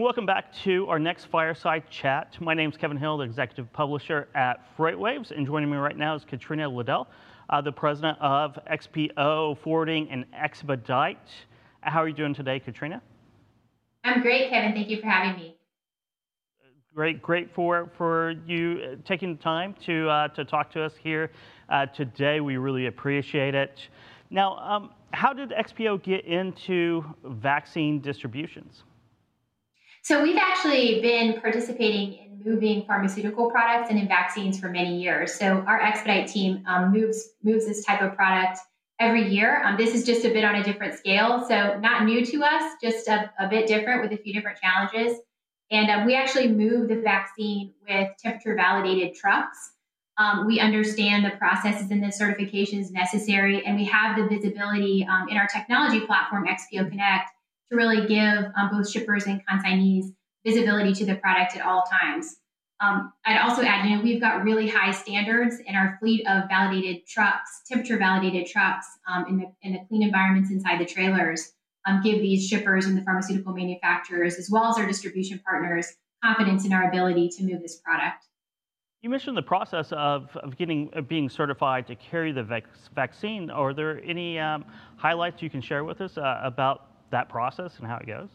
And welcome back to our next fireside chat. My name is Kevin Hill, the executive publisher at FreightWaves, and joining me right now is Katrina Liddell, uh, the president of XPO Forwarding and Expedite. How are you doing today, Katrina? I'm great, Kevin. Thank you for having me. Great, great for for you uh, taking the time to uh, to talk to us here uh, today. We really appreciate it. Now, um, how did XPO get into vaccine distributions? So we've actually been participating in moving pharmaceutical products and in vaccines for many years. So our expedite team um, moves moves this type of product every year. Um, this is just a bit on a different scale, so not new to us, just a, a bit different with a few different challenges. And um, we actually move the vaccine with temperature validated trucks. Um, we understand the processes and the certifications necessary, and we have the visibility um, in our technology platform, XPO Connect, to really give um, both shippers and consignees visibility to the product at all times. Um, I'd also add, you know, we've got really high standards in our fleet of validated trucks, temperature validated trucks um, in, the, in the clean environments inside the trailers, um, give these shippers and the pharmaceutical manufacturers, as well as our distribution partners, confidence in our ability to move this product. You mentioned the process of, of getting of being certified to carry the vac- vaccine. Are there any um, highlights you can share with us uh, about that process and how it goes?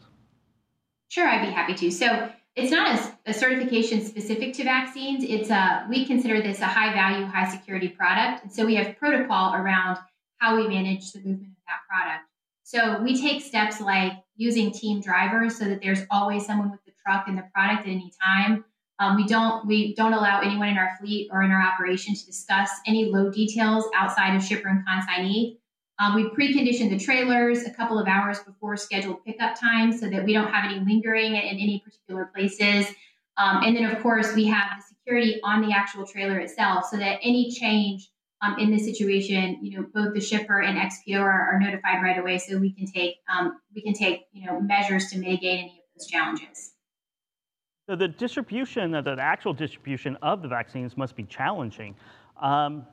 Sure, I'd be happy to. So it's not a, a, certification specific to vaccines. It's a we consider this a high value, high security product, and so we have protocol around how we manage the movement of that product. So we take steps like using team drivers so that there's always someone with the truck and the product at any time. Um, we don't we don't allow anyone in our fleet or in our operation to discuss any load details outside of shipper and consignee. Um, we precondition the trailers a couple of hours before scheduled pickup time so that we don't have any lingering in any particular places. Um, and then, of course, we have the security on the actual trailer itself so that any change um, in this situation, you know, both the shipper and XPO are, are notified right away, so we can take um, we can take you know measures to mitigate any of those challenges. So the distribution, the actual distribution of the vaccines must be challenging. Um,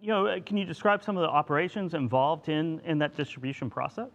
you know, uh, can you describe some of the operations involved in, in that distribution process?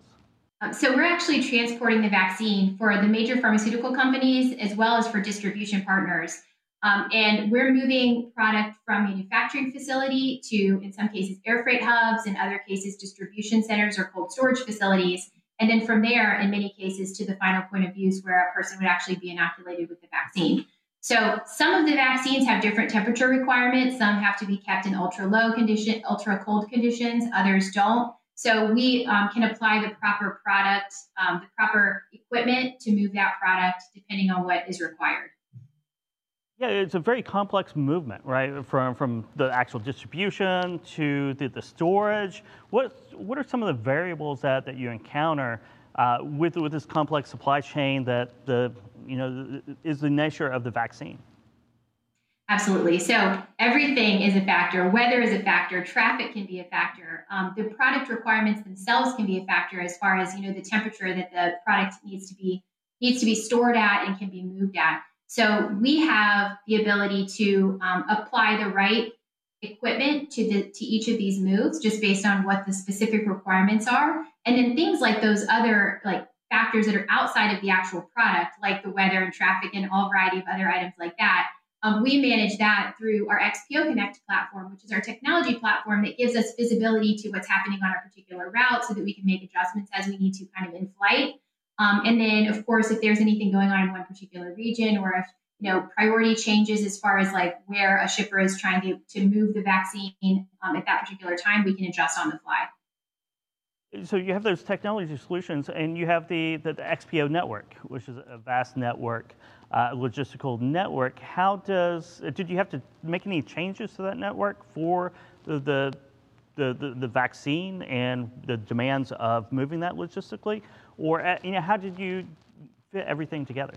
Um, so we're actually transporting the vaccine for the major pharmaceutical companies as well as for distribution partners. Um, and we're moving product from manufacturing facility to, in some cases, air freight hubs, in other cases, distribution centers or cold storage facilities. And then from there, in many cases, to the final point of use where a person would actually be inoculated with the vaccine. So some of the vaccines have different temperature requirements. Some have to be kept in ultra low condition, ultra cold conditions. Others don't. So we um, can apply the proper product, um, the proper equipment to move that product depending on what is required. Yeah, it's a very complex movement, right? From from the actual distribution to the, the storage. What what are some of the variables that, that you encounter uh, with with this complex supply chain that the you know, is the nature of the vaccine. Absolutely. So everything is a factor. Weather is a factor. Traffic can be a factor. Um, the product requirements themselves can be a factor as far as you know the temperature that the product needs to be needs to be stored at and can be moved at. So we have the ability to um, apply the right equipment to the to each of these moves just based on what the specific requirements are, and then things like those other like factors that are outside of the actual product, like the weather and traffic and all variety of other items like that. Um, we manage that through our XPO Connect platform, which is our technology platform that gives us visibility to what's happening on our particular route so that we can make adjustments as we need to kind of in flight. Um, and then, of course, if there's anything going on in one particular region or if you know priority changes as far as like where a shipper is trying to, to move the vaccine um, at that particular time, we can adjust on the fly so you have those technology solutions, and you have the, the, the XPO network, which is a vast network, uh, logistical network. How does did you have to make any changes to that network for the, the the, the, the vaccine and the demands of moving that logistically, or uh, you know how did you fit everything together?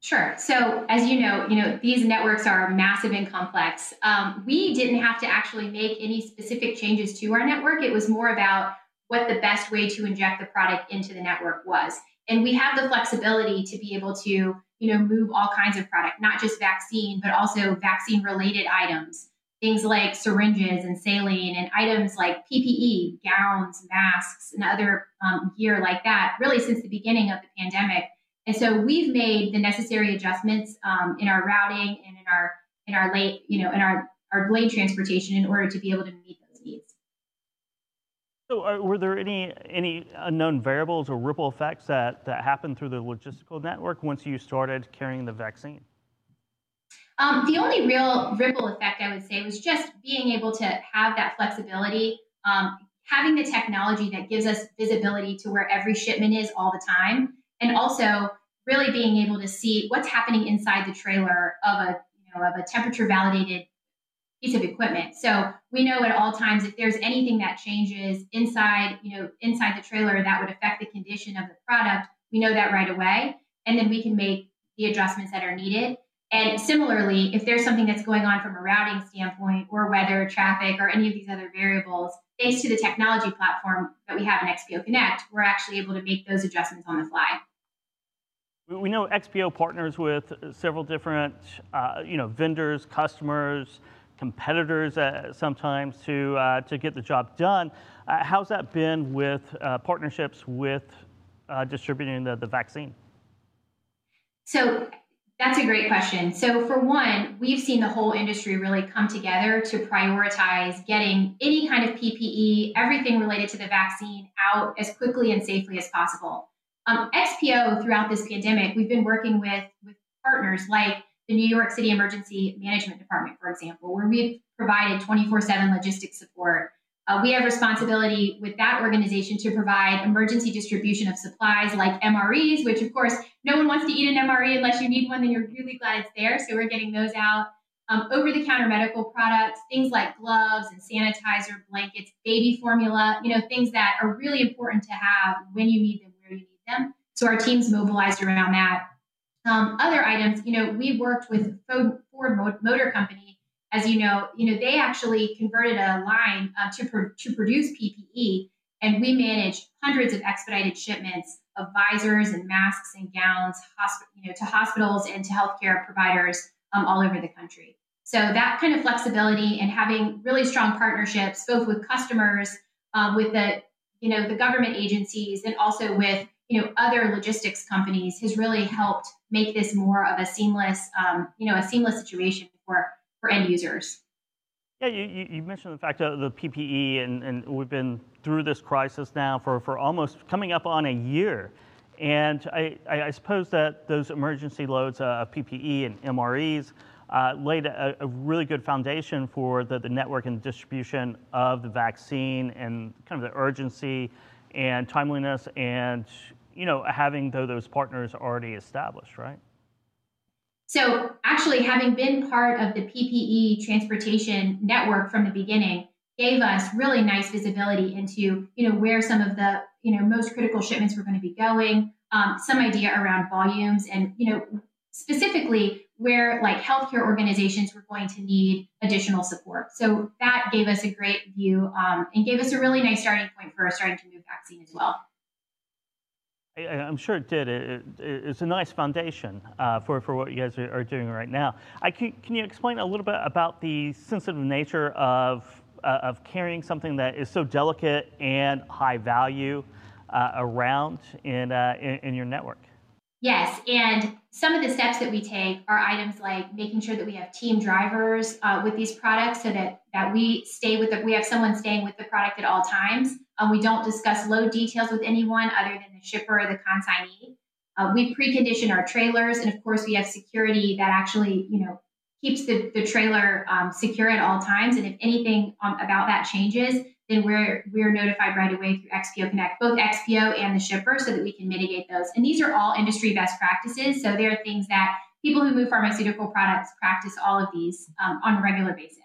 Sure. So, as you know, you know these networks are massive and complex. Um, we didn't have to actually make any specific changes to our network. It was more about what the best way to inject the product into the network was. And we have the flexibility to be able to, you know, move all kinds of product, not just vaccine, but also vaccine related items, things like syringes and saline and items like PPE, gowns, masks, and other um, gear like that, really since the beginning of the pandemic. And so we've made the necessary adjustments um, in our routing and in our in our late, you know, in our our blade transportation in order to be able to meet those needs. So, uh, were there any any unknown variables or ripple effects that that happened through the logistical network once you started carrying the vaccine? Um, the only real ripple effect I would say was just being able to have that flexibility, um, having the technology that gives us visibility to where every shipment is all the time, and also really being able to see what's happening inside the trailer of a you know of a temperature validated piece of equipment. So we know at all times if there's anything that changes inside you know inside the trailer that would affect the condition of the product, we know that right away, and then we can make the adjustments that are needed. And similarly, if there's something that's going on from a routing standpoint or weather, traffic, or any of these other variables, thanks to the technology platform that we have in XPO Connect, we're actually able to make those adjustments on the fly. We know XPO partners with several different, uh, you know, vendors, customers, competitors uh, sometimes to uh, to get the job done. Uh, how's that been with uh, partnerships with uh, distributing the, the vaccine? So that's a great question. So, for one, we've seen the whole industry really come together to prioritize getting any kind of PPE, everything related to the vaccine, out as quickly and safely as possible. Um, XPO, throughout this pandemic, we've been working with, with partners like the New York City Emergency Management Department, for example, where we've provided 24 7 logistics support. Uh, we have responsibility with that organization to provide emergency distribution of supplies like MREs, which of course no one wants to eat an MRE unless you need one, then you're really glad it's there. So we're getting those out. Um, over the counter medical products, things like gloves and sanitizer, blankets, baby formula, you know, things that are really important to have when you need them, where you need them. So our team's mobilized around that. Other items, you know, we worked with Ford Motor Company as you know, you know they actually converted a line uh, to, to produce PPE, and we managed hundreds of expedited shipments of visors and masks and gowns, hosp- you know, to hospitals and to healthcare providers um, all over the country. So that kind of flexibility and having really strong partnerships, both with customers, um, with the you know the government agencies, and also with you know other logistics companies, has really helped make this more of a seamless um, you know a seamless situation for for end users. Yeah, you, you mentioned the fact of the PPE, and, and we've been through this crisis now for, for almost coming up on a year. And I, I suppose that those emergency loads of PPE and MREs uh, laid a, a, really good foundation for the, the network and distribution of the vaccine and kind of the urgency and timeliness and, you know, having those partners already established, right? So, actually, having been part of the PPE transportation network from the beginning gave us really nice visibility into, you know, where some of the, you know, most critical shipments were going to be going, um, some idea around volumes, and you know, specifically where like healthcare organizations were going to need additional support. So that gave us a great view um, and gave us a really nice starting point for starting to move vaccine as well. I, am sure it did. It, it, it's a nice foundation uh, for, for what you guys are, are doing right now. I, can, can, you explain a little bit about the sensitive nature of, uh, of carrying something that is so delicate and high value uh, around in, uh, in, in your network? Yes, and some of the steps that we take are items like making sure that we have team drivers uh, with these products so that, that we stay with the, we have someone staying with the product at all times. Um, we don't discuss load details with anyone other than the shipper or the consignee. Uh, we precondition our trailers, and of course, we have security that actually, you know, keeps the, the trailer um, secure at all times. And if anything um, about that changes, then we're we're notified right away through XPO Connect, both XPO and the shipper, so that we can mitigate those. And these are all industry best practices. So there are things that people who move pharmaceutical products practice all of these um, on a regular basis.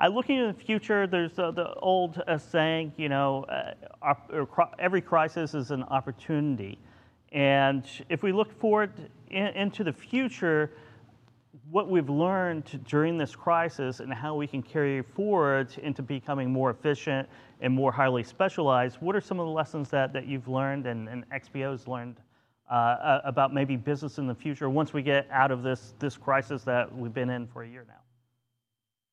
I looking in the future. There's uh, the old uh, saying, you know, uh, every crisis is an opportunity, and if we look forward in, into the future what we've learned during this crisis and how we can carry forward into becoming more efficient and more highly specialized, what are some of the lessons that, that you've learned and, and XPO's learned uh, about maybe business in the future once we get out of this, this crisis that we've been in for a year now?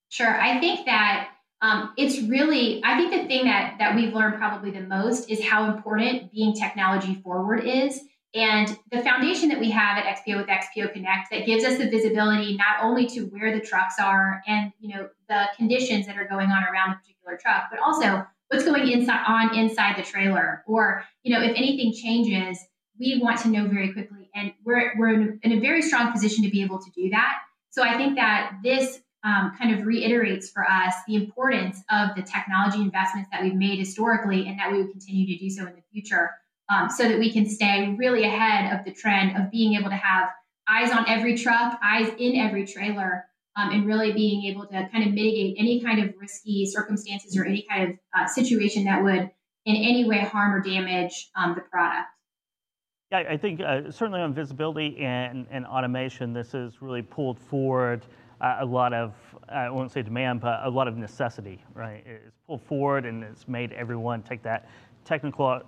Sure. I think that um, it's really, I think the thing that, that we've learned probably the most is how important being technology forward is And the foundation that we have at XPO with XPO Connect that gives us the visibility not only to where the trucks are and you know the conditions that are going on around the particular truck, but also what's going inside on inside the trailer, or you know if anything changes, we want to know very quickly, and we're we're in a very strong position to be able to do that. So I think that this um, kind of reiterates for us the importance of the technology investments that we've made historically, and that we will continue to do so in the future um, so that we can stay really ahead of the trend of being able to have eyes on every truck, eyes in every trailer, um, and really being able to kind of mitigate any kind of risky circumstances or any kind of uh, situation that would in any way harm or damage um, the product. Yeah, I think uh, certainly on visibility and, and automation, this has really pulled forward uh, a lot of, I won't say demand, but a lot of necessity, right? It's pulled forward and it's made everyone take that technical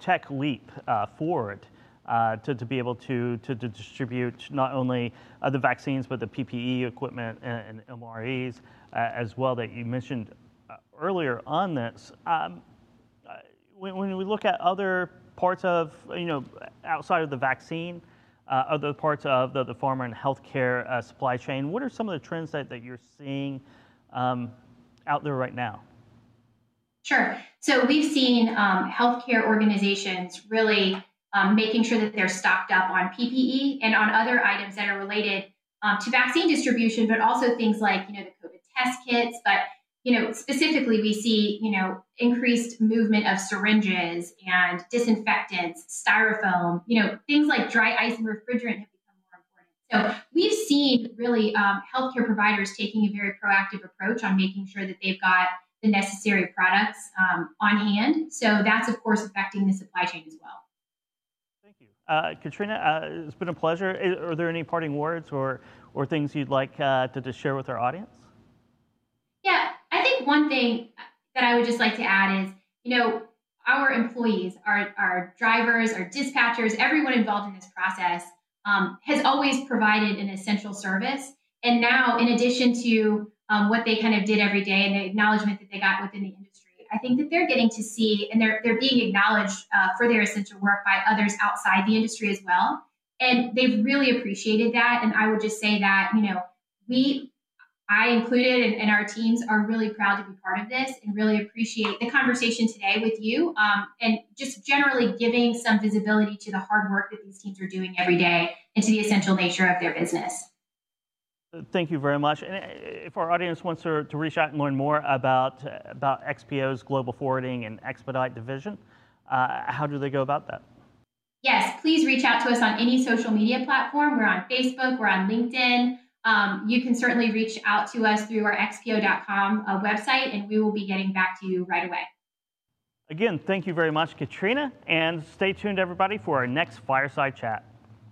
tech leap uh, forward uh, to, to be able to, to, to distribute not only uh, the vaccines, but the PPE equipment and, and MREs uh, as well that you mentioned uh, earlier on this. Um, uh, when, when, we look at other parts of, you know, outside of the vaccine, other parts of the, the pharma and healthcare supply chain, what are some of the trends that, that you're seeing um, out there right now? Sure. So we've seen um, healthcare organizations really um, making sure that they're stocked up on PPE and on other items that are related um, to vaccine distribution, but also things like you know the COVID test kits. But you know specifically, we see you know increased movement of syringes and disinfectants, styrofoam. You know things like dry ice and refrigerant have become more important. So we've seen really um, healthcare providers taking a very proactive approach on making sure that they've got the necessary products um, on hand. So that's, of course, affecting the supply chain as well. Thank you. Uh, Katrina, uh, it's been a pleasure. Are there any parting words or, or things you'd like uh, to, to share with our audience? Yeah, I think one thing that I would just like to add is, you know, our employees, our, our drivers, our dispatchers, everyone involved in this process um, has always provided an essential service. And now, in addition to um, what they kind of did every day and the acknowledgement that they got within the industry. I think that they're getting to see and they're, they're being acknowledged uh, for their essential work by others outside the industry as well. And they've really appreciated that. And I would just say that, you know, we, I included and, and our teams are really proud to be part of this and really appreciate the conversation today with you um, and just generally giving some visibility to the hard work that these teams are doing every day and to the essential nature of their business. Thank you very much. And uh, if our audience wants to, to reach out and learn more about, about XPO's global forwarding and expedite division, uh, how do they go about that? Yes, please reach out to us on any social media platform. We're on Facebook, we're on LinkedIn. Um, you can certainly reach out to us through our xpo.com uh, website, and we will be getting back to you right away. Again, thank you very much, Katrina, and stay tuned, everybody, for our next fireside chat.